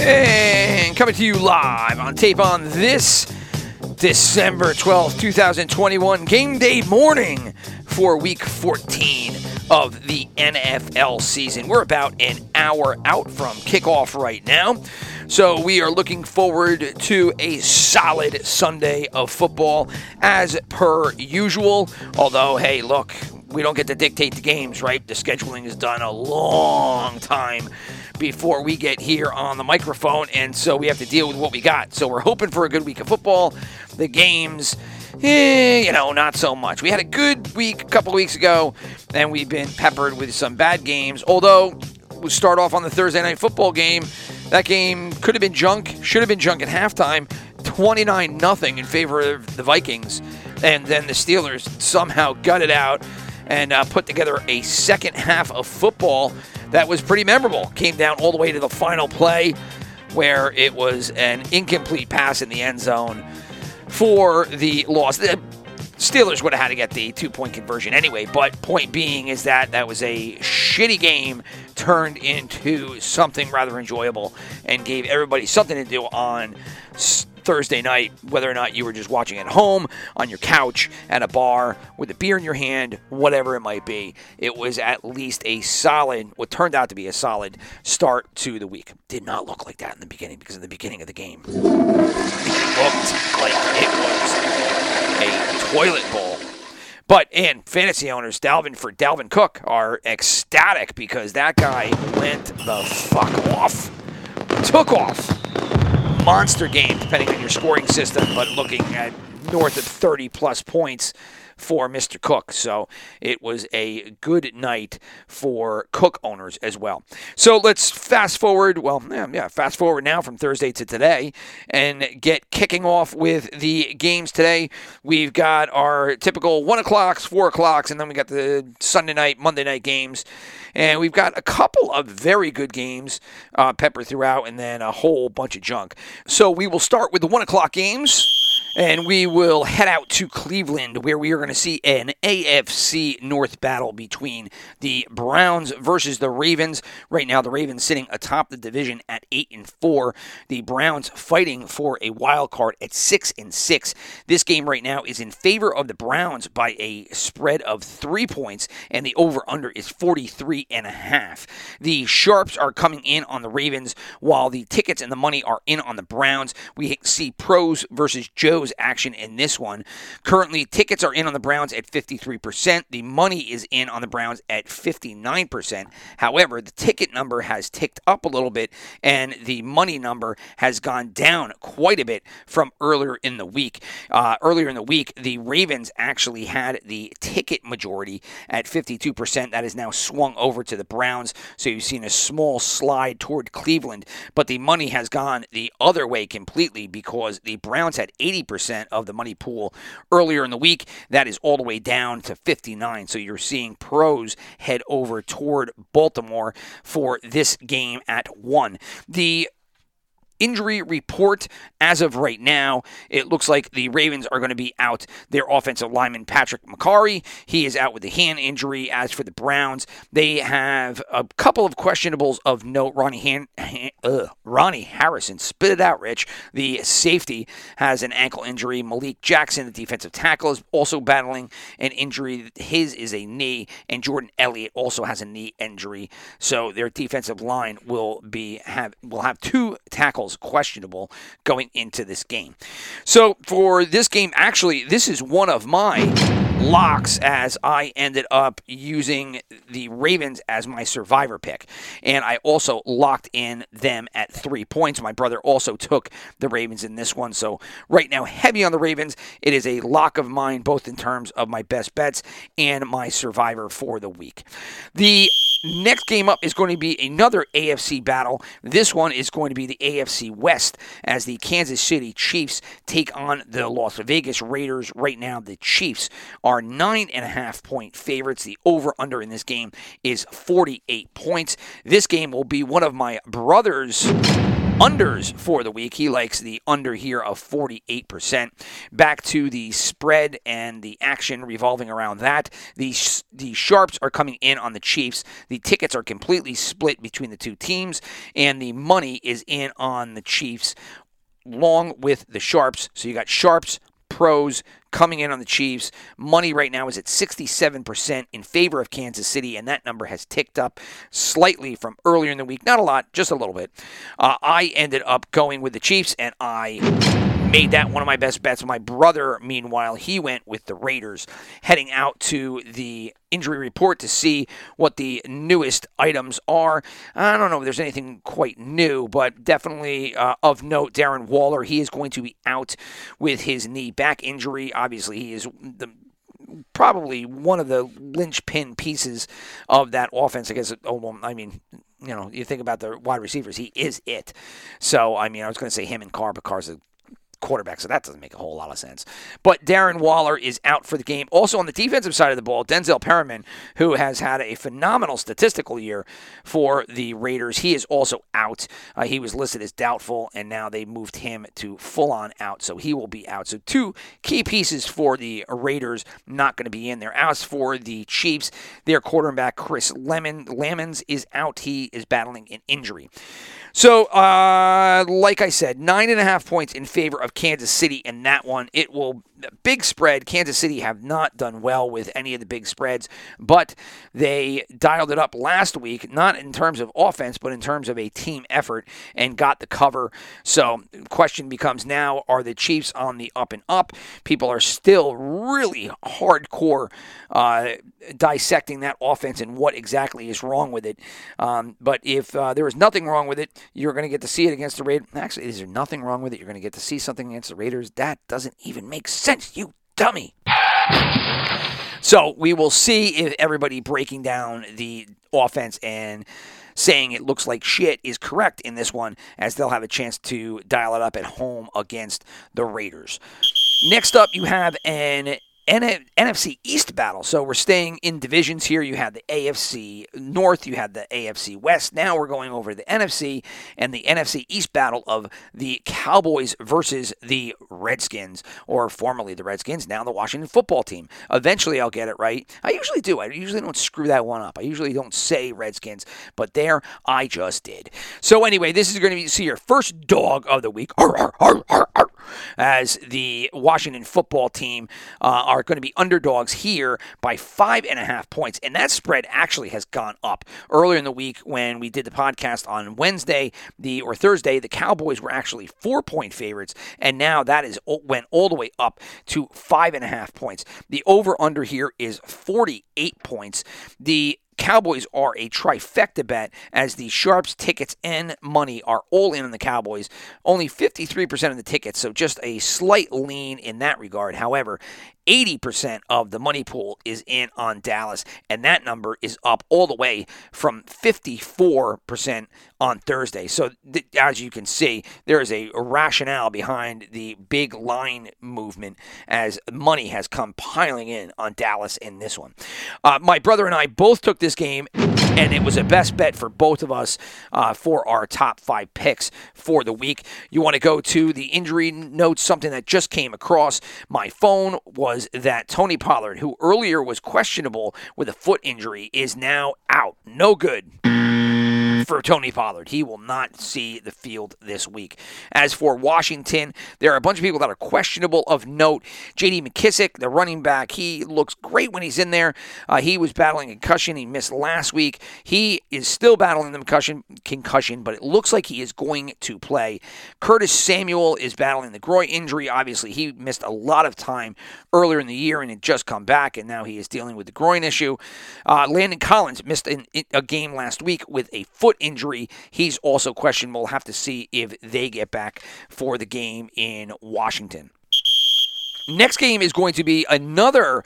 And coming to you live on tape on this December 12th, 2021, game day morning for week 14 of the NFL season. We're about an hour out from kickoff right now. So we are looking forward to a solid Sunday of football as per usual. Although, hey, look, we don't get to dictate the games, right? The scheduling is done a long time before we get here on the microphone, and so we have to deal with what we got. So we're hoping for a good week of football. The games, eh, you know, not so much. We had a good week a couple of weeks ago, and we've been peppered with some bad games. Although we start off on the Thursday night football game. That game could have been junk, should have been junk at halftime. 29 nothing in favor of the Vikings. And then the Steelers somehow gutted out and uh, put together a second half of football that was pretty memorable. Came down all the way to the final play where it was an incomplete pass in the end zone for the loss. The Steelers would have had to get the two point conversion anyway, but point being is that that was a shitty game turned into something rather enjoyable and gave everybody something to do on Thursday night, whether or not you were just watching at home, on your couch, at a bar, with a beer in your hand, whatever it might be. It was at least a solid, what turned out to be a solid start to the week. Did not look like that in the beginning because in the beginning of the game, it looked like it was a toilet bowl. But and fantasy owners, Dalvin for Dalvin Cook are ecstatic because that guy went the fuck off, took off monster game, depending on your scoring system, but looking at north of 30 plus points for Mr. Cook. So it was a good night for Cook owners as well. So let's fast forward. Well, yeah, yeah, fast forward now from Thursday to today and get kicking off with the games today. We've got our typical one o'clocks, four o'clocks, and then we got the Sunday night, Monday night games. And we've got a couple of very good games uh, peppered throughout, and then a whole bunch of junk. So we will start with the one o'clock games. And we will head out to Cleveland, where we are going to see an AFC North battle between the Browns versus the Ravens. Right now, the Ravens sitting atop the division at eight and four. The Browns fighting for a wild card at six and six. This game right now is in favor of the Browns by a spread of three points, and the over/under is 43 and a half. The sharps are coming in on the Ravens, while the tickets and the money are in on the Browns. We see pros versus Joe's action in this one. Currently, tickets are in on the Browns at 53%. The money is in on the Browns at 59%. However, the ticket number has ticked up a little bit, and the money number has gone down quite a bit from earlier in the week. Uh, earlier in the week, the Ravens actually had the ticket majority at 52%. That is now swung over to the Browns. So you've seen a small slide toward Cleveland, but the money has gone the other way completely because the Browns had 80% of the money pool earlier in the week. That is all the way down to 59. So you're seeing pros head over toward Baltimore for this game at one. The injury report as of right now, it looks like the Ravens are going to be out their offensive lineman Patrick Mekari. He is out with a hand injury. As for the Browns, they have a couple of questionables of note. Ronnie Han- uh, Ronnie Harrison, spit it out, Rich. The safety has an ankle injury. Malik Jackson, the defensive tackle, is also battling an injury. His is a knee, and Jordan Elliott also has a knee injury. So their defensive line will be have will have two tackles questionable going into this game. So for this game, actually, this is one of my locks as I ended up using the Ravens as my survivor pick. And I also locked in them at three points. My brother also took the Ravens in this one. So right now, heavy on the Ravens. It is a lock of mine, both in terms of my best bets and my survivor for the week. The Next game up is going to be another AFC battle. This one is going to be the AFC West as the Kansas City Chiefs take on the Las Vegas Raiders. Right now, the Chiefs are nine and a half point favorites. The over under in this game is 48 points. This game will be one of my brother's unders for the week. He likes the under here of 48%. Back to the spread and the action revolving around that. The, the Sharps are coming in on the Chiefs. The tickets are completely split between the two teams, and the money is in on the Chiefs along with the Sharps. So you got Sharps, pros coming in on the Chiefs. Money right now is at 67% in favor of Kansas City, and that number has ticked up slightly from earlier in the week. Not a lot, just a little bit. Uh, I ended up going with the Chiefs, and I made that one of my best bets. My brother, meanwhile, he went with the Raiders, heading out to the injury report to see what the newest items are. I don't know if there's anything quite new, but definitely uh, of note, Darren Waller, he is going to be out with his knee back injury. Obviously, he is the probably one of the linchpin pieces of that offense. I guess. Oh, well, I mean, you know, you think about the wide receivers, he is it. So, I mean, I was going to say him and Carr, but Carr's a quarterback, so that doesn't make a whole lot of sense. But Darren Waller is out for the game. Also on the defensive side of the ball, Denzel Perryman, who has had a phenomenal statistical year for the Raiders, he is also out. Uh, he was listed as doubtful, and now they moved him to full on out, so he will be out. So two key pieces for the Raiders not going to be in there. As for the Chiefs, their quarterback Chris Lemon Lammons is out. He is battling an injury. So, uh, like I said, nine and a half points in favor of Kansas City in that one. It will big spread. Kansas City have not done well with any of the big spreads, but they dialed it up last week, not in terms of offense, but in terms of a team effort and got the cover. So, question becomes now: Are the Chiefs on the up and up? People are still really hardcore uh, dissecting that offense and what exactly is wrong with it. Um, but if uh, there is nothing wrong with it, you're going to get to see it against the Raiders. Actually, is there nothing wrong with it? You're going to get to see something against the Raiders. That doesn't even make sense, you dummy. So we will see if everybody breaking down the offense and saying it looks like shit is correct in this one, as they'll have a chance to dial it up at home against the Raiders. Next up, you have an NFC East battle. So we're staying in divisions here. You had the AFC North, you had the AFC West. Now we're going over the NFC and the NFC East battle of the Cowboys versus the Redskins, or formerly the Redskins, now the Washington football team. Eventually I'll get it right. I usually do. I usually don't screw that one up. I usually don't say Redskins, but there I just did. So anyway, this is going to be see your first dog of the week. Arr, arr, arr, as the Washington football team uh, are going to be underdogs here by five and a half points. And that spread actually has gone up. Earlier in the week, when we did the podcast on Wednesday the or Thursday, the Cowboys were actually four point favorites, and now that is went all the way up to five and a half points. The over under here is 48 points. The Cowboys are a trifecta bet as the Sharps tickets and money are all in on the Cowboys. Only 53% of the tickets, so just a slight lean in that regard. However, 80% of the money pool is in on Dallas, and that number is up all the way from 54% on Thursday. So, th- as you can see, there is a rationale behind the big line movement as money has come piling in on Dallas in this one. Uh, my brother and I both took this game, and it was a best bet for both of us uh, for our top five picks for the week. You want to go to the injury notes, something that just came across my phone was was that Tony Pollard, who earlier was questionable with a foot injury, is now out. No good for Tony Pollard. He will not see the field this week. As for Washington, there are a bunch of people that are questionable of note. J.D. McKissic, the running back, he looks great when he's in there. Uh, he was battling concussion. He missed last week. He is still battling the concussion, concussion, but it looks like he is going to play. Curtis Samuel is battling the groin injury. Obviously, he missed a lot of time earlier in the year and had just come back, and now he is dealing with the groin issue. Uh, Landon Collins missed an, a game last week with a foot injury. He's also questionable. We'll have to see if they get back for the game in Washington. Next game is going to be another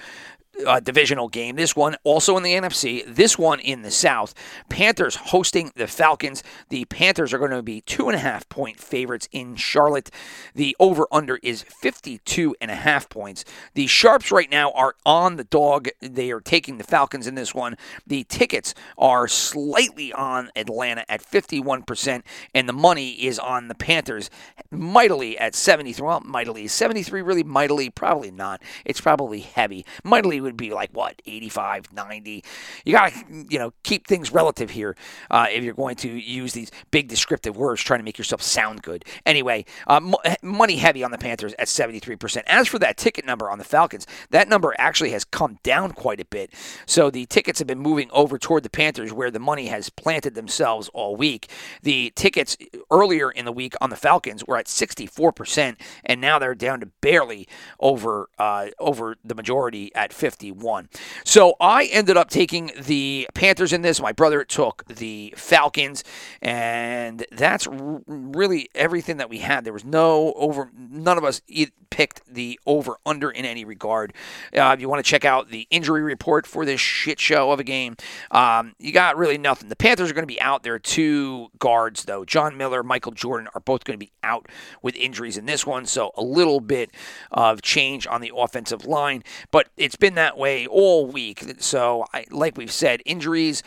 uh, divisional game. This one also in the NFC. This one in the South. Panthers hosting the Falcons. The Panthers are going to be two and a half point favorites in Charlotte. The over under is 52 and a half points. The Sharps right now are on the dog. They are taking the Falcons in this one. The tickets are slightly on Atlanta at 51%, and the money is on the Panthers mightily at 73. Well, mightily. 73 really mightily? Probably not. It's probably heavy. Mightily would be like what 85 90 you gotta you know keep things relative here uh, if you're going to use these big descriptive words trying to make yourself sound good. Anyway uh, money heavy on the panthers at 73% as for that ticket number on the falcons that number actually has come down quite a bit. So the tickets have been moving over toward the panthers where the money has planted themselves all week. The tickets earlier in the week on the falcons were at 64% and now they're down to barely over uh, over the majority at 50 51. So I ended up taking the Panthers in this. My brother took the Falcons, and that's really everything that we had. There was no over, none of us picked the over under in any regard. Uh, if you want to check out the injury report for this shit show of a game, um, you got really nothing. The Panthers are going to be out. There are two guards, though. John Miller, Michael Jordan are both going to be out with injuries in this one, so a little bit of change on the offensive line, but it's been that that way all week. So, I, like we've said, injuries.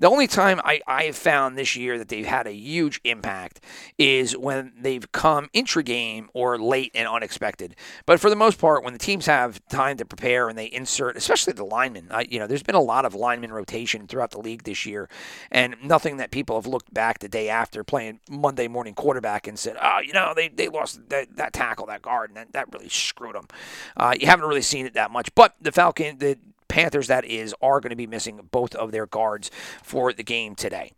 The only time I, I have found this year that they've had a huge impact is when they've come intra game or late and unexpected. But for the most part, when the teams have time to prepare and they insert, especially the linemen, I, you know, there's been a lot of lineman rotation throughout the league this year, and nothing that people have looked back the day after playing Monday morning quarterback and said, oh, you know, they, they lost that, that tackle, that guard, and that, that really screwed them. Uh, you haven't really seen it that much. But the Falcon, the Panthers, that is, are going to be missing both of their guards for the game today.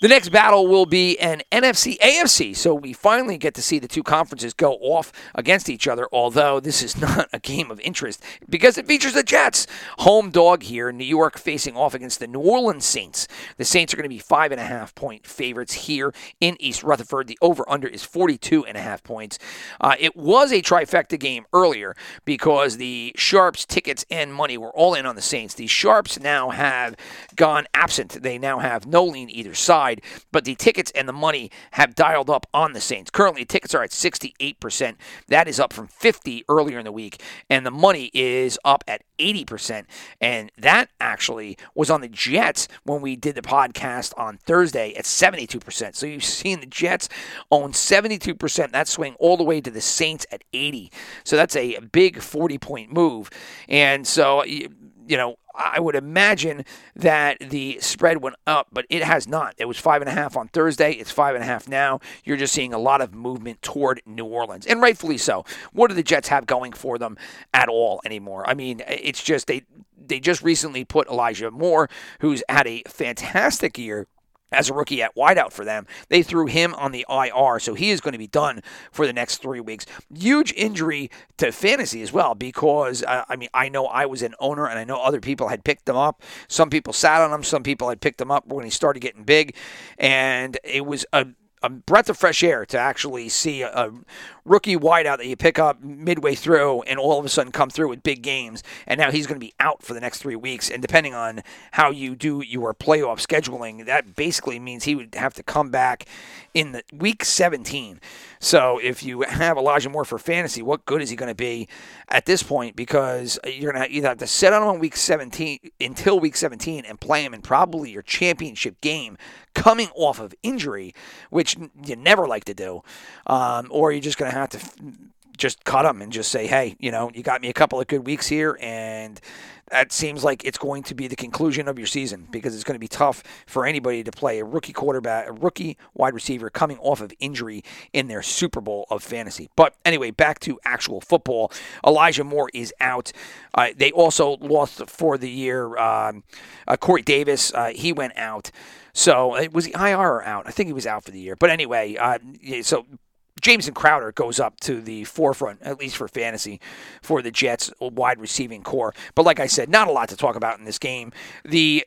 The next battle will be an NFC AFC. So we finally get to see the two conferences go off against each other, although this is not a game of interest because it features the Jets. Home dog here, New York facing off against the New Orleans Saints. The Saints are going to be five and a half point favorites here in East Rutherford. The over under is 42 and a half points. Uh, it was a trifecta game earlier because the Sharps tickets and money were all in on the Saints. The Sharps now have gone absent. They now have no lean either side but the tickets and the money have dialed up on the Saints. Currently, tickets are at 68%. That is up from 50 earlier in the week, and the money is up at 80%. And that actually was on the Jets when we did the podcast on Thursday at 72%. So you've seen the Jets own 72%. That swing all the way to the Saints at 80. So that's a big 40 point move. And so, you know, I would imagine that the spread went up, but it has not. It was five and a half on Thursday. It's five and a half now. You're just seeing a lot of movement toward New Orleans, and rightfully so. What do the Jets have going for them at all anymore? I mean, it's just they they just recently put Elijah Moore, who's had a fantastic year as a rookie at wideout for them. They threw him on the IR, so he is going to be done for the next three weeks. Huge injury to fantasy as well, because uh, I mean, I know I was an owner and I know other people had picked them up. Some people sat on them, some people had picked them up when he started getting big, and it was a a breath of fresh air to actually see a, rookie wideout that you pick up midway through and all of a sudden come through with big games. And now he's going to be out for the next three weeks. And depending on how you do your playoff scheduling, that basically means he would have to come back in the week 17. So if you have Elijah Moore for fantasy, what good is he going to be at this point? Because you're going to either have to sit on him on week 17 until week 17 and play him in probably your championship game coming off of injury, which you never like to do, um, or you're just going to have to just cut him and just say, hey, you know, you got me a couple of good weeks here, and that seems like it's going to be the conclusion of your season because it's going to be tough for anybody to play a rookie quarterback, a rookie wide receiver coming off of injury in their Super Bowl of fantasy. But anyway, back to actual football. Elijah Moore is out. Uh, they also lost for the year um, uh, Corey Davis. Uh, he went out. So it was the IR or out. I think he was out for the year. But anyway, uh, so Jamison Crowder goes up to the forefront, at least for fantasy, for the Jets' wide receiving core. But like I said, not a lot to talk about in this game. The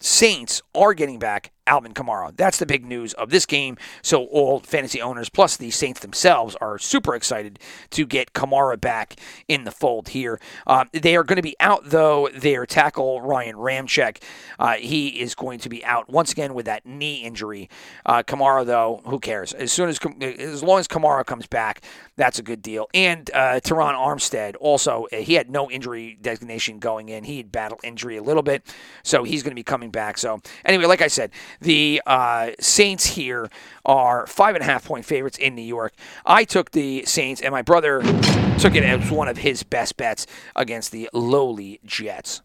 Saints are getting back Alvin Kamara. That's the big news of this game. So all fantasy owners plus the Saints themselves are super excited to get Kamara back in the fold here. Um, they are going to be out though. Their tackle Ryan Ramczyk, uh, he is going to be out once again with that knee injury. Uh, Kamara though, who cares? As soon as as long as Kamara comes back, that's a good deal. And uh, Terron Armstead also, uh, he had no injury designation going in. He had battled injury a little bit, so he's going to be coming back. So anyway, like I said, the uh, Saints here are five and a half point favorites in New York. I took the Saints, and my brother took it as one of his best bets against the lowly Jets.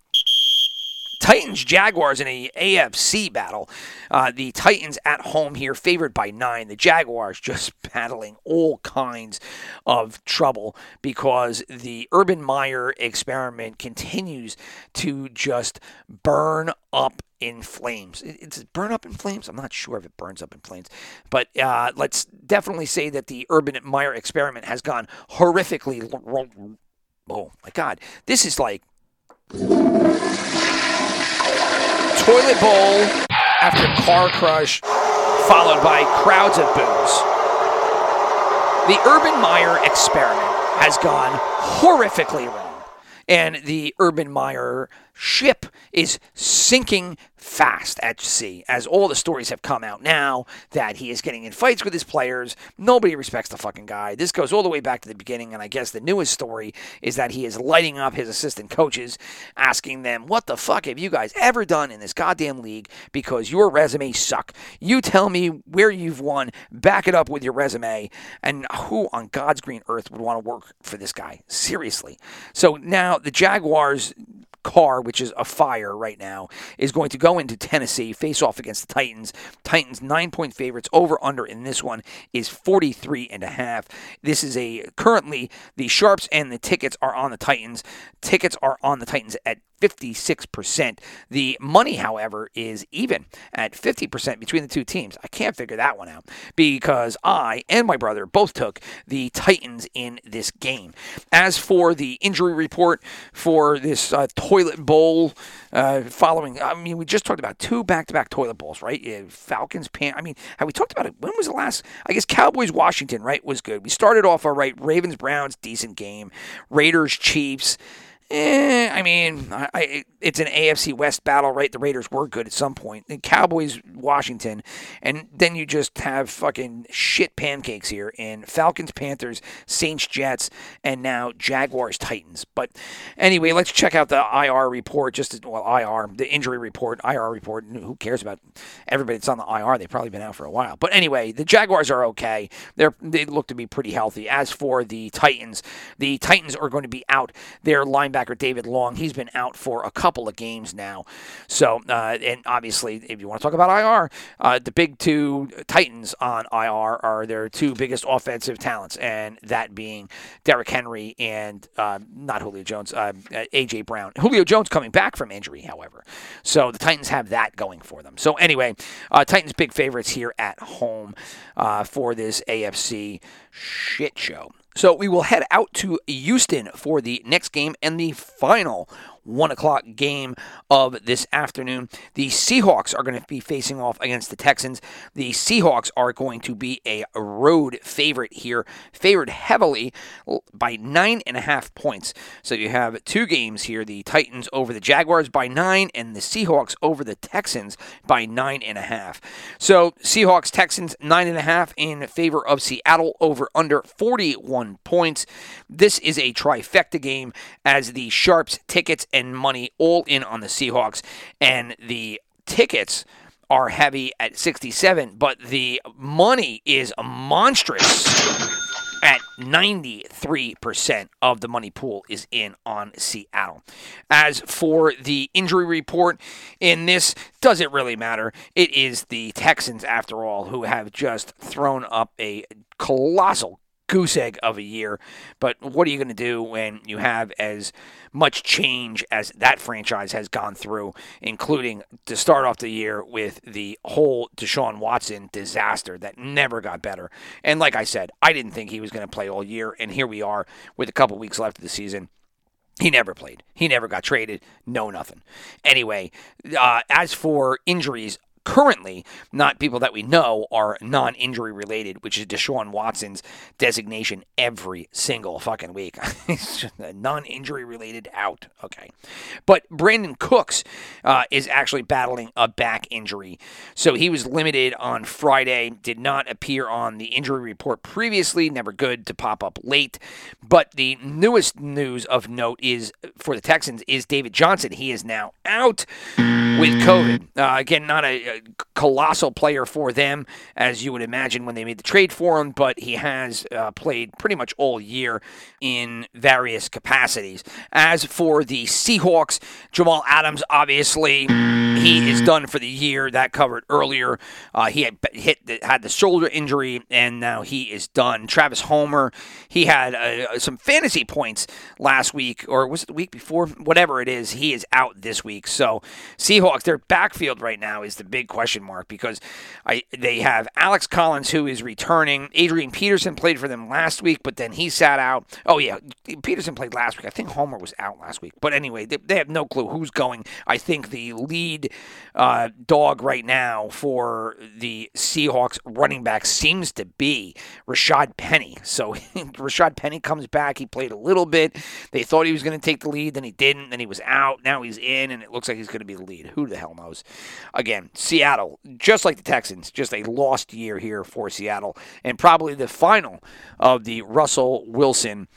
Titans Jaguars in a AFC battle. Uh, the Titans at home here, favored by nine. The Jaguars just battling all kinds of trouble because the Urban Meyer experiment continues to just burn up in flames. It's burn up in flames. I'm not sure if it burns up in flames, but uh, let's definitely say that the Urban Meyer experiment has gone horrifically. Wrong. Oh my God, this is like toilet bowl after car crush, followed by crowds of boos. The Urban Meyer experiment has gone horrifically wrong, and the Urban Meyer ship is sinking fast at sea as all the stories have come out now that he is getting in fights with his players. Nobody respects the fucking guy. This goes all the way back to the beginning, and I guess the newest story is that he is lighting up his assistant coaches, asking them, What the fuck have you guys ever done in this goddamn league? Because your resume suck. You tell me where you've won, back it up with your resume, and who on God's green earth would want to work for this guy? Seriously. So now the Jaguars car, which is a fire right now, is going to go into Tennessee, face off against the Titans. Titans nine point favorites. Over under in this one is 43 and a half. This is a currently the sharps and the tickets are on the Titans. Tickets are on the Titans at 56%. The money, however, is even at 50% between the two teams. I can't figure that one out because I and my brother both took the Titans in this game. As for the injury report for this uh, toilet bowl uh, following, I mean, we just talked about two back to back toilet bowls, right? Falcons, Pan. I mean, have we talked about it? When was the last? I guess Cowboys, Washington, right? Was good. We started off all right. Ravens, Browns, decent game. Raiders, Chiefs. Eh, I mean, I, I, it's an AFC West battle, right? The Raiders were good at some point. The Cowboys, Washington, and then you just have fucking shit pancakes here in Falcons, Panthers, Saints, Jets, and now Jaguars, Titans. But anyway, let's check out the IR report. Just well, IR, the injury report, IR report. Who cares about everybody that's on the IR? They've probably been out for a while. But anyway, the Jaguars are okay. They're they look to be pretty healthy. As for the Titans, the Titans are going to be out. Their linebacker linebacker David Long. He's been out for a couple of games now. So, uh, and obviously, if you want to talk about IR, uh, the big two Titans on IR are their two biggest offensive talents, and that being Derrick Henry and uh, not Julio Jones, uh, AJ Brown. Julio Jones coming back from injury, however. So the Titans have that going for them. So anyway, uh, Titans big favorites here at home uh, for this AFC shit show. So we will head out to Houston for the next game and the final one o'clock game of this afternoon. The Seahawks are going to be facing off against the Texans. The Seahawks are going to be a road favorite here, favored heavily by nine and a half points. So you have two games here the Titans over the Jaguars by nine, and the Seahawks over the Texans by nine and a half. So Seahawks, Texans, nine and a half in favor of Seattle over under 41 points. This is a trifecta game as the Sharps tickets and money all in on the Seahawks. And the tickets are heavy at 67, but the money is monstrous at 93% of the money pool is in on Seattle. As for the injury report in this, does it really matter? It is the Texans, after all, who have just thrown up a colossal goose egg of a year. But what are you going to do when you have as much change as that franchise has gone through, including to start off the year with the whole Deshaun Watson disaster that never got better? And like I said, I didn't think he was going to play all year, and here we are with a couple weeks left of the season. He never played. He never got traded. No, nothing. Anyway, uh, as for injuries, currently, not people that we know, are non injury related, which is Deshaun Watson's designation every single fucking week. non injury related out. Okay. But Brandin Cooks uh, is actually battling a back injury. So he was limited on Friday, did not appear on the injury report previously. Never good to pop up late. But the newest news of note is for the Texans is David Johnson. He is now out with COVID. Uh, again, not a, a, colossal player for them, as you would imagine when they made the trade for him, but he has uh, played pretty much all year in various capacities. As for the Seahawks, Jamal Adams, obviously, he is done for the year. That covered earlier. Uh, he had hit the, had the shoulder injury, and now he is done. Travis Homer, he had uh, some fantasy points last week, or was it the week before? Whatever it is, he is out this week. So Seahawks, their backfield right now is the big question mark because I they have Alex Collins who is returning. Adrian Peterson played for them last week, but then he sat out. Oh yeah, Peterson played last week. I think Homer was out last week. But anyway, they, they have no clue who's going. I think the lead uh, dog right now for the Seahawks running back seems to be Rashaad Penny. So Rashaad Penny comes back. He played a little bit. They thought he was going to take the lead, then he didn't. Then he was out. Now he's in, and it looks like he's going to be the lead. Who the hell knows? Again, Seattle, just like the Texans, just a lost year here for Seattle, and probably the final of the Russell Wilson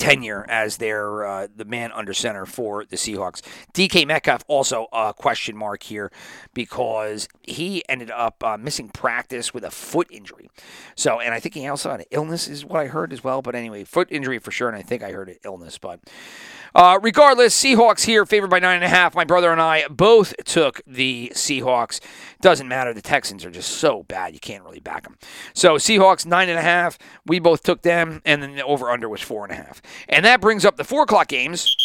tenure as their uh, the man under center for the Seahawks. DK Metcalf also a question mark here because he ended up uh, missing practice with a foot injury. So, and I think he also had an illness, is what I heard as well. But anyway, foot injury for sure, and I think I heard an illness. But uh, regardless, Seahawks here favored by nine and a half. My brother and I both took the Seahawks. Doesn't matter. The Texans are just so bad you can't really back them. So Seahawks nine and a half. We both took them, and then the over under was four and a half. And that brings up the four o'clock games.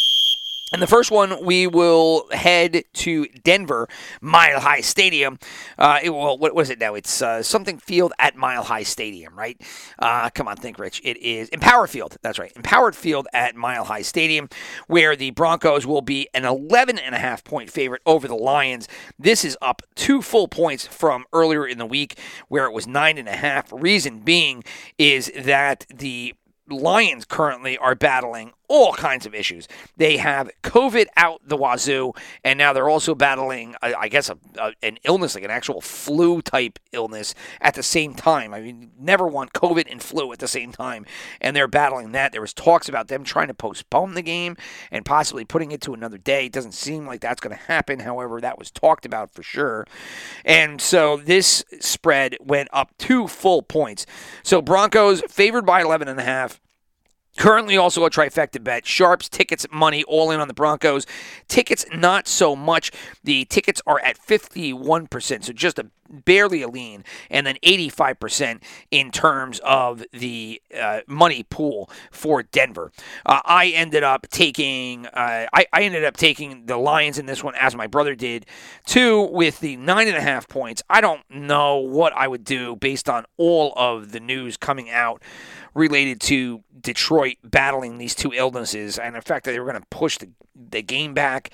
And the first one, we will head to Denver, Mile High Stadium. Uh, it, well, what was it now? It's uh, something field at Mile High Stadium, right? Uh, come on, think, Rich. It is Empowered Field. That's right. Empowered Field at Mile High Stadium, where the Broncos will be an 11 and a half point favorite over the Lions. This is up two full points from earlier in the week, where it was nine and a half. Reason being is that the Lions currently are battling all kinds of issues. They have COVID out the wazoo, and now they're also battling, I guess, a, a, an illness, like an actual flu type illness at the same time. I mean, never want COVID and flu at the same time, and they're battling that. There was talks about them trying to postpone the game and possibly putting it to another day. It doesn't seem like that's going to happen. However, that was talked about for sure. And so this spread went up two full points. So Broncos favored by 11 and a half. Currently, also a trifecta bet. Sharps, tickets, money, all in on the Broncos. Tickets, not so much. The tickets are at 51%, so just a barely a lean, and then 85% in terms of the uh, money pool for Denver. Uh, I ended up taking uh, I, I ended up taking the Lions in this one as my brother did, too with the nine and a half points. I don't know what I would do based on all of the news coming out related to Detroit battling these two illnesses and the fact that they were going to push the, the game back.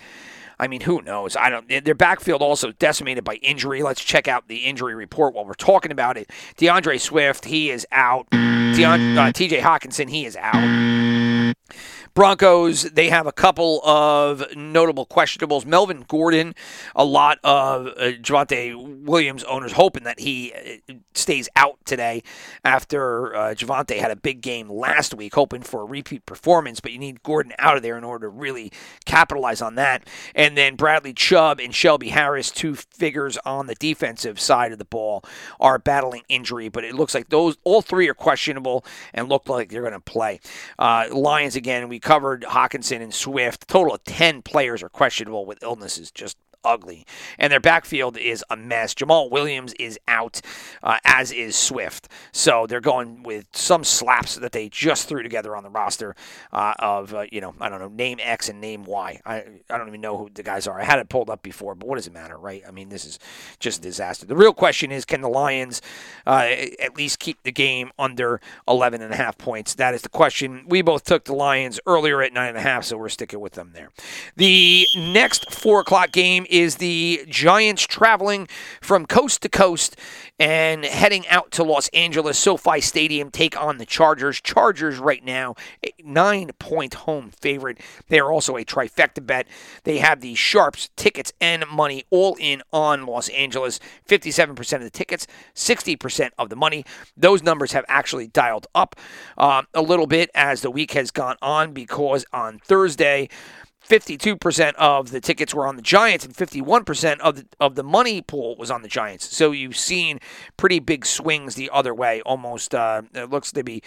I mean, who knows? I don't. Their backfield also decimated by injury. Let's check out the injury report while we're talking about it. D'Andre Swift, he is out. Uh, T.J. Hockenson, he is out. Broncos, they have a couple of notable questionables. Melvin Gordon, a lot of uh, Javonte Williams owners hoping that he uh, stays out today after uh, Javonte had a big game last week, hoping for a repeat performance, but you need Gordon out of there in order to really capitalize on that. And then Bradley Chubb and Shelby Harris, two figures on the defensive side of the ball, are battling injury, but it looks like those all three are questionable and look like they're going to play. Uh, Lions again, we covered Hockenson and Swift. A total of 10 players are questionable with illnesses. Just ugly. And their backfield is a mess. Jamaal Williams is out, uh, as is Swift. So they're going with some slaps that they just threw together on the roster uh, of, uh, you know, I don't know, name X and name Y. I, I don't even know who the guys are. I had it pulled up before, but what does it matter, right? I mean, this is just a disaster. The real question is can the Lions uh, at least keep the game under 11 and a half points. That is the question. We both took the Lions earlier at nine and a half, so we're sticking with them there. The next four o'clock game is the Giants traveling from coast to coast and heading out to Los Angeles SoFi Stadium take on the Chargers. Chargers right now a nine point home favorite. They are also a trifecta bet. They have the sharps tickets and money all in on Los Angeles. 57% of the tickets, 60% of the money. Those numbers have actually dialed up uh, a little bit as the week has gone on because on Thursday. 52% of the tickets were on the Giants and 51% of the, of the money pool was on the Giants. So you've seen pretty big swings the other way. Almost, uh, it looks to be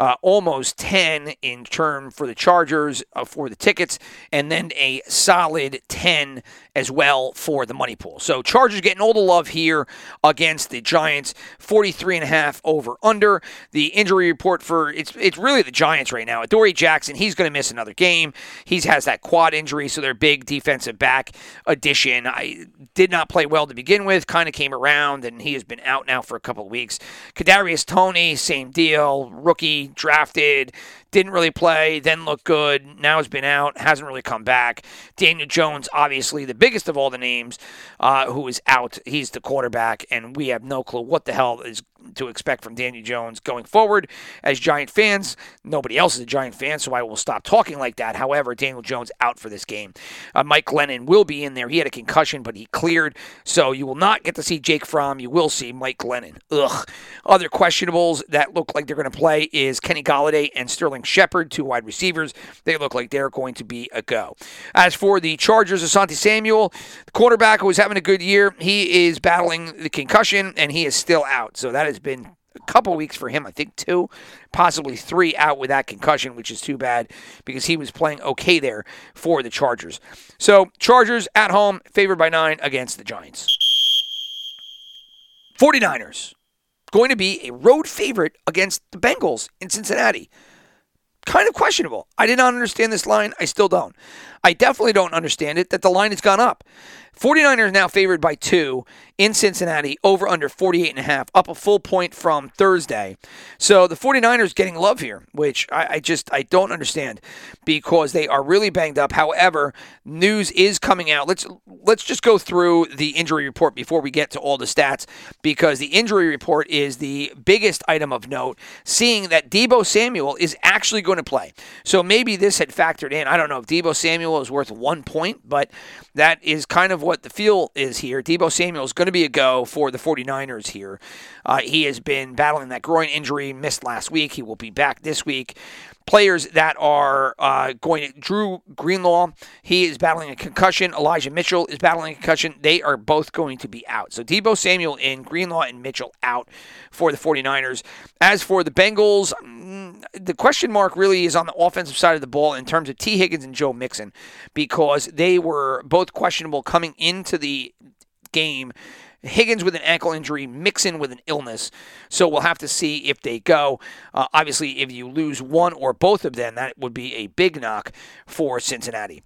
uh, almost 10 in term for the Chargers uh, for the tickets, and then a solid 10 as well for the money pool. So Chargers getting all the love here against the Giants, 43 and a half over under. The injury report for it's it's really the Giants right now. Adoree Jackson, he's going to miss another game. He has that quad injury, so their big defensive back addition. I did not play well to begin with, kind of came around, and he has been out now for a couple of weeks. Kadarius Toney, same deal, rookie drafted, didn't really play, then looked good. Now has been out, hasn't really come back. Daniel Jones, obviously the biggest of all the names, uh, who is out. He's the quarterback, and we have no clue what the hell is to expect from Daniel Jones going forward. As Giant fans, nobody else is a Giant fan, so I will stop talking like that. However, Daniel Jones out for this game. Uh, Mike Glennon will be in there. He had a concussion, but he cleared, so you will not get to see Jake Fromm. You will see Mike Glennon. Ugh. Other questionables that look like they're going to play is Kenny Golladay and Sterling Shepard, two wide receivers. They look like they're going to be a go. As for the Chargers, Asante Samuel, the quarterback who was having a good year, he is battling the concussion and he is still out. So that has been a couple weeks for him. I think two, possibly three out with that concussion, which is too bad because he was playing okay there for the Chargers. So Chargers at home, favored by nine against the Giants. 49ers going to be a road favorite against the Bengals in Cincinnati. Kind of questionable. I did not understand this line. I still don't. I definitely don't understand it that the line has gone up. 49ers now favored by two in Cincinnati, over under 48 and a half, up a full point from Thursday. So the 49ers getting love here, which I, I, just I don't understand because they are really banged up. However, news is coming out. Let's let's just go through the injury report before we get to all the stats because the injury report is the biggest item of note, seeing that Deebo Samuel is actually going to play. So maybe this had factored in. I don't know if Deebo Samuel is worth one point, but that is kind of what the feel is here. Deebo Samuel is going to be a go for the 49ers here. Uh, he has been battling that groin injury, missed last week. He will be back this week players that are uh, going Dre Greenlaw, he is battling a concussion. Elijah Mitchell is battling a concussion. They are both going to be out. So Deebo Samuel in, Greenlaw and Mitchell out for the 49ers. As for the Bengals, mm, the question mark really is on the offensive side of the ball in terms of Tee Higgins and Joe Mixon because they were both questionable coming into the game. Higgins with an ankle injury, Mixon with an illness. So we'll have to see if they go. Uh, obviously, if you lose one or both of them, that would be a big knock for Cincinnati.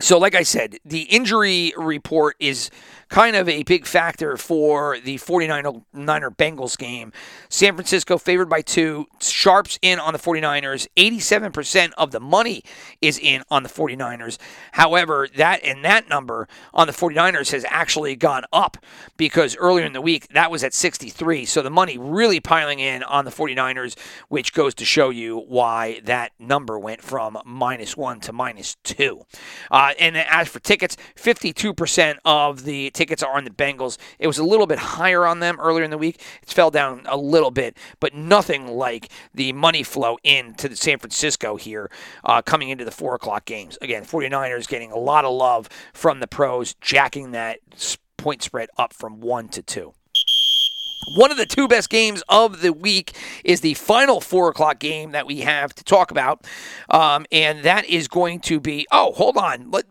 So, like I said, the injury report is kind of a big factor for the 49er Bengals game. San Francisco favored by two. Sharps in on the 49ers. 87% of the money is in on the 49ers. However, that and that number on the 49ers has actually gone up because earlier in the week that was at 63. So the money really piling in on the 49ers, which goes to show you why that number went from minus one to minus two. Uh, and as for tickets, 52% of the tickets are on the Bengals. It was a little bit higher on them earlier in the week. It's fell down a little bit, but nothing like the money flow into the San Francisco here uh, coming into the 4 o'clock games. Again, 49ers getting a lot of love from the pros, jacking that point spread up from 1 to 2. One of the two best games of the week is the final four o'clock game that we have to talk about, um, and that is going to be. Oh, hold on. Let,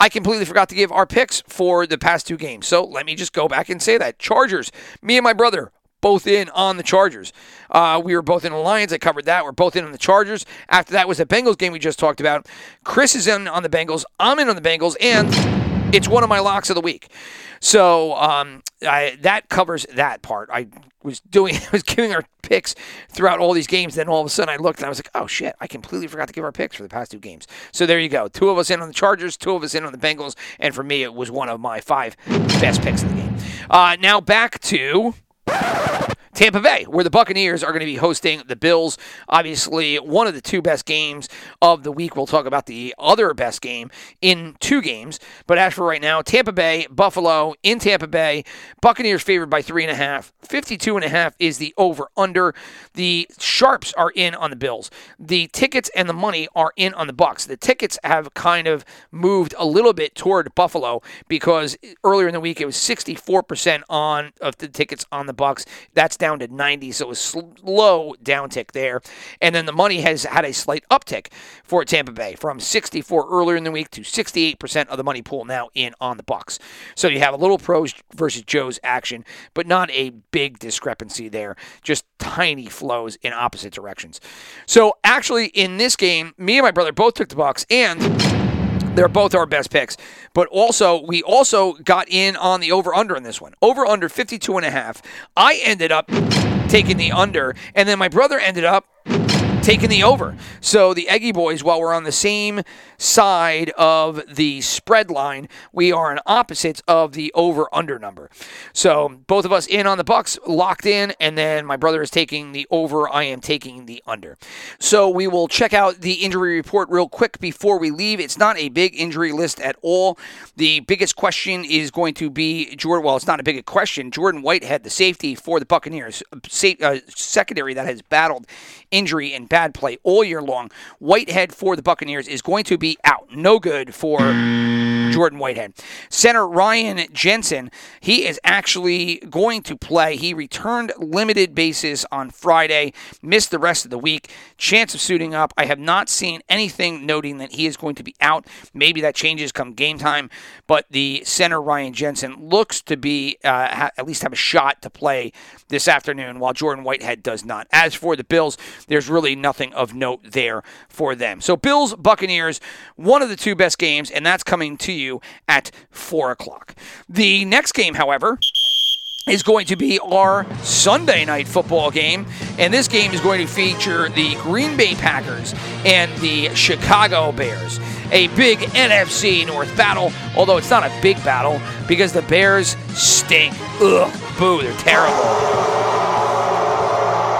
I completely forgot to give our picks for the past two games. So let me just go back and say that. Chargers, me and my brother, both in on the Chargers. Uh, we were both in the Lions. I covered that. We're both in on the Chargers. After that was the Bengals game we just talked about. Chris is in on the Bengals. I'm in on the Bengals. And It's one of my locks of the week. So um, I, that covers that part. I was doing, I was giving our picks throughout all these games. Then all of a sudden, I looked and I was like, "Oh shit! I completely forgot to give our picks for the past two games." So there you go. Two of us in on the Chargers, two of us in on the Bengals, and for me, it was one of my five best picks of the game. Uh, now back to Tampa Bay, where the Buccaneers are going to be hosting the Bills. Obviously, one of the two best games of the week. We'll talk about the other best game in two games. But as for right now, Tampa Bay, Buffalo in Tampa Bay. Buccaneers favored by three and a half. 52 and a half is the over under. The sharps are in on the Bills. The tickets and the money are in on the Bucks. The tickets have kind of moved a little bit toward Buffalo because earlier in the week it was 64% on of the tickets on the Bucks. That's down to 90, so it was slow downtick there. And then the money has had a slight uptick for Tampa Bay from 64 earlier in the week to 68% of the money pool now in on the Bucs. So you have a little pros versus Joe's action, but not a big discrepancy there. Just tiny flows in opposite directions. So actually in this game, me and my brother both took the Bucs and they're both our best picks. But also, we also got in on the over under in this one. Over under 52 and a half. I ended up taking the under, and then my brother ended up taking the over. So the Eggy boys, while we're on the same side of the spread line, we are on opposites of the over under number. So both of us in on the Bucs, locked in, and then my brother is taking the over. I am taking the under. So we will check out the injury report real quick before we leave. It's not a big injury list at all. The biggest question is going to be Jordan. Well, it's not a big question. Jordan Whitehead, the safety for the Buccaneers, uh, secondary that has battled injury and bad play all year long. Whitehead for the Buccaneers is going to be out. No good for Jordan Whitehead. Center Ryan Jensen, he is actually going to play. He returned limited basis on Friday, missed the rest of the week. Chance of suiting up. I have not seen anything noting that he is going to be out. Maybe that changes come game time, but the center Ryan Jensen looks to be uh, ha- at least have a shot to play this afternoon, while Jordan Whitehead does not. As for the Bills, there's really nothing of note there for them. So Bills Buccaneers, one of the two best games, and that's coming to you at 4 o'clock. The next game, however, is going to be our Sunday night football game. And this game is going to feature the Green Bay Packers and the Chicago Bears. A big NFC North battle, although it's not a big battle because the Bears stink. Ugh, boo, they're terrible.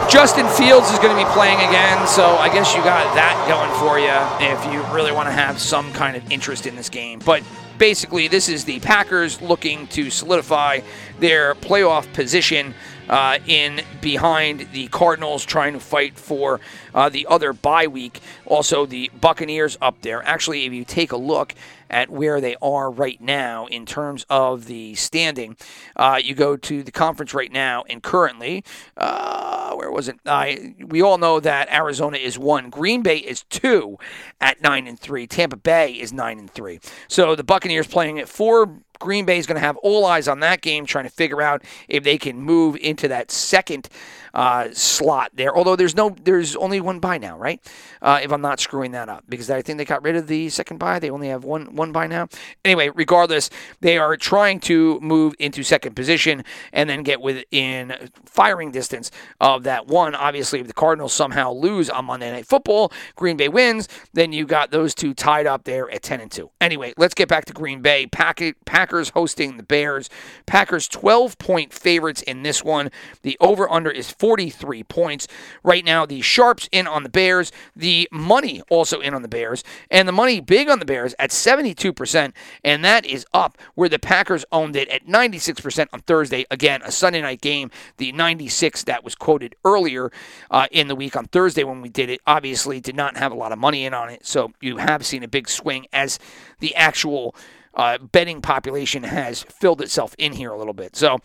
Justin Fields is going to be playing again, so I guess you got that going for you if you really want to have some kind of interest in this game. But basically, this is the Packers looking to solidify their playoff position uh, in behind the Cardinals, trying to fight for uh, the other bye week. Also, the Buccaneers up there. Actually, if you take a look at where they are right now in terms of the standing. Uh, you go to the conference right now, and currently, uh, where was it? Uh, we all know that Arizona is one, Green Bay is two at nine and three, Tampa Bay is nine and three. So the Buccaneers playing at four. Green Bay is going to have all eyes on that game, trying to figure out if they can move into that second uh, slot there. Although there's no, there's only one bye now, right? Uh, if I'm not screwing that up, because I think they got rid of the second bye. They only have one one bye now. Anyway, regardless, they are trying to move into second position and then get within firing distance of that one. Obviously, if the Cardinals somehow lose on Monday Night Football, Green Bay wins, then you got those two tied up there at 10 and 2. Anyway, let's get back to Green Bay. Packers hosting the Bears. Packers 12 point favorites in this one. The over under is 43 points. Right now, the Sharps in on the Bears, the money also in on the Bears, and the money big on the Bears at 72%, and that is up where the Packers owned it at 96% on Thursday. Again, a Sunday night game. The 96 that was quoted earlier uh, in the week on Thursday when we did it obviously did not have a lot of money in on it, so you have seen a big swing as the actual uh, betting population has filled itself in here a little bit. So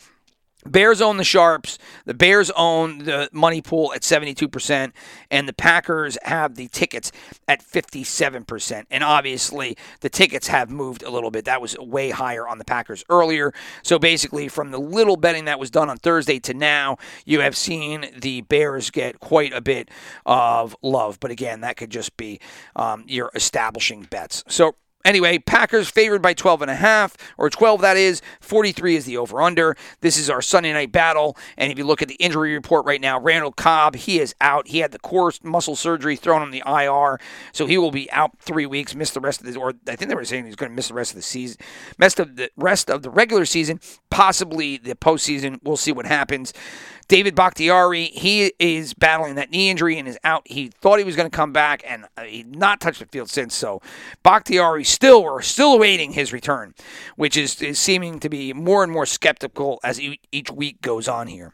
Bears own the Sharps. The Bears own the money pool at 72%, and the Packers have the tickets at 57%. And obviously, the tickets have moved a little bit. That was way higher on the Packers earlier. So basically, from the little betting that was done on Thursday to now, you have seen the Bears get quite a bit of love. But again, that could just be um, your establishing bets. So anyway, Packers favored by 12 and a half, or 12 that is. 43 is the over under. This is our Sunday night battle. And if you look at the injury report right now, Randall Cobb, he is out. He had the core muscle surgery thrown on the IR, so he will be out three weeks, miss the rest of the, or I think they were saying he's going to miss the rest of the season, of the rest of the regular season, possibly the postseason. We'll see what happens. David Bakhtiari, he is battling that knee injury and is out. He thought he was going to come back, and uh, he not touched the field since. So Bakhtiari still, we're still awaiting his return, which is, is seeming to be more and more skeptical as each week goes on here.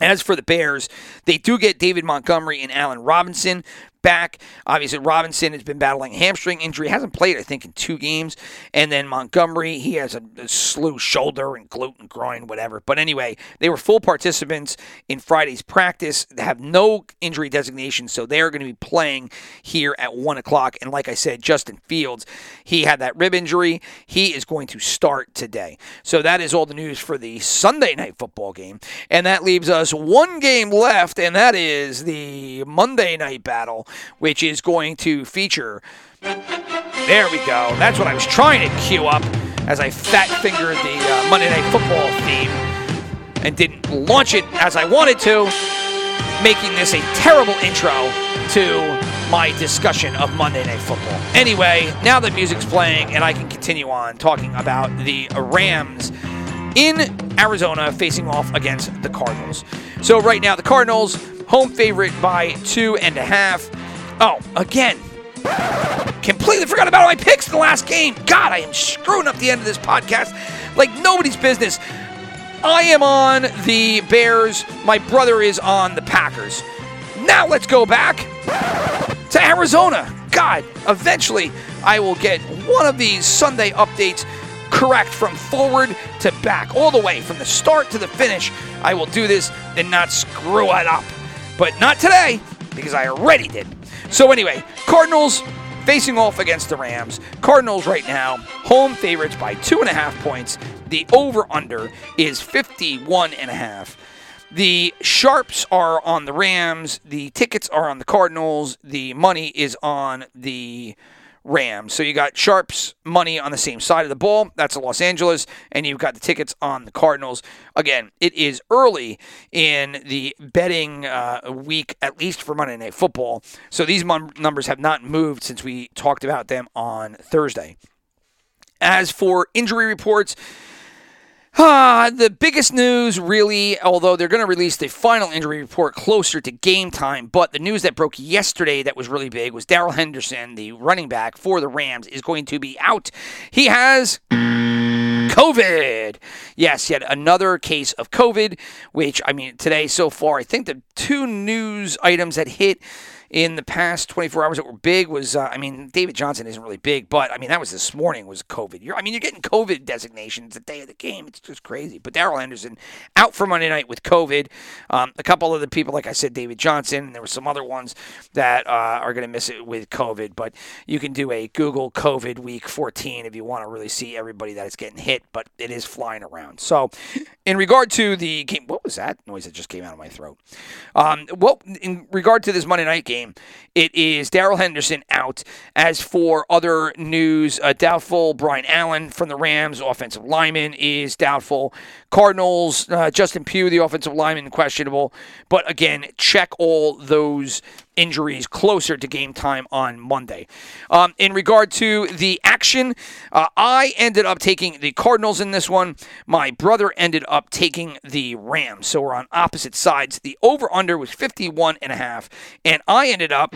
As for the Bears, they do get David Montgomery and Allen Robinson back. Obviously, Robinson has been battling hamstring injury. Hasn't played, I think, in two games. And then Montgomery, he has a, a slew shoulder and glute and groin, whatever. But anyway, they were full participants in Friday's practice. They have no injury designation, so they are going to be playing here at 1 o'clock. And like I said, Justin Fields, he had that rib injury. He is going to start today. So that is all the news for the Sunday night football game. And that leaves us one game left, and that is the Monday night battle which is going to feature. There we go. That's what I was trying to cue up as I fat fingered the uh, Monday Night Football theme and didn't launch it as I wanted to, making this a terrible intro to my discussion of Monday Night Football. Anyway, now that music's playing and I can continue on talking about the Rams in Arizona facing off against the Cardinals. So, right now, the Cardinals home favorite by two and a half. Oh, again, completely forgot about all my picks in the last game. God, I am screwing up the end of this podcast like nobody's business. I am on the Bears. My brother is on the Packers. Now let's go back to Arizona. God, eventually I will get one of these Sunday updates correct from forward to back, all the way from the start to the finish. I will do this and not screw it up. But not today, because I already did. So, anyway, Cardinals facing off against the Rams. Cardinals right now, home favorites by two and a half points. The over under is 51 and a half. The sharps are on the Rams. The tickets are on the Cardinals. The money is on the Rams. So you got Sharps money on the same side of the ball. That's Los Angeles. And you've got the tickets on the Cardinals. Again, it is early in the betting uh, week, at least for Monday Night Football. So these numbers have not moved since we talked about them on Thursday. As for injury reports, Ah, the biggest news, really, although they're going to release the final injury report closer to game time, but the news that broke yesterday that was really big was Darrell Henderson, the running back for the Rams, is going to be out. He has. COVID. Yes, yet another case of COVID, which, I mean, today so far, I think the two news items that hit in the past 24 hours that were big was, uh, I mean, David Johnson isn't really big, but I mean, that was this morning was COVID. You're, I mean, you're getting COVID designations the day of the game. It's just crazy. But Daryl Anderson out for Monday night with COVID. Um, a couple of the people, like I said, David Johnson, and there were some other ones that uh, are going to miss it with COVID. But you can do a Google COVID week 14 if you want to really see everybody that is getting hit, but it is flying around. So, in regard to the game, what was that noise that just came out of my throat? Um, well, in regard to this Monday night game, game. It is Darrell Henderson out. As for other news, uh, doubtful Brian Allen from the Rams, offensive lineman, is doubtful. Cardinals, uh, Justin Pugh, the offensive lineman, questionable. But again, check all those injuries closer to game time on Monday. Um, in regard to the action, uh, I ended up taking the Cardinals in this one. My brother ended up taking the Rams. So we're on opposite sides. The over under was 51 and a half, and I ended up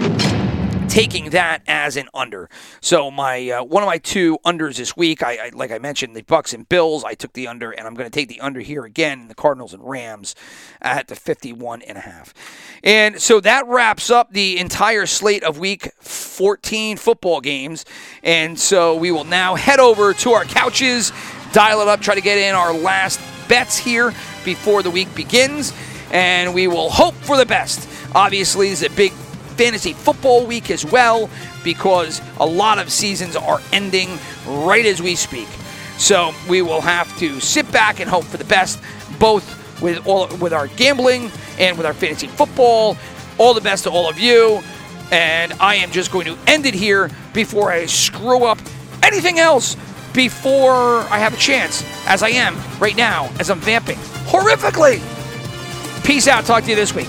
taking that as an under. So my uh, one of my two unders this week, I, I, like I mentioned, the Bucs and Bills. I took the under, and I'm going to take the under here again. The Cardinals and Rams at the 51 and a half. And so that wraps up the entire slate of Week 14 football games. And so we will now head over to our couches, dial it up, try to get in our last bets here before the week begins, and we will hope for the best. Obviously, this is a big fantasy football week as well because a lot of seasons are ending right as we speak. So we will have to sit back and hope for the best, both with all with our gambling and with our fantasy football. All the best to all of you. And I am just going to end it here before I screw up anything else before I have a chance, as I am right now, as I'm vamping horrifically. Peace out. Talk to you this week.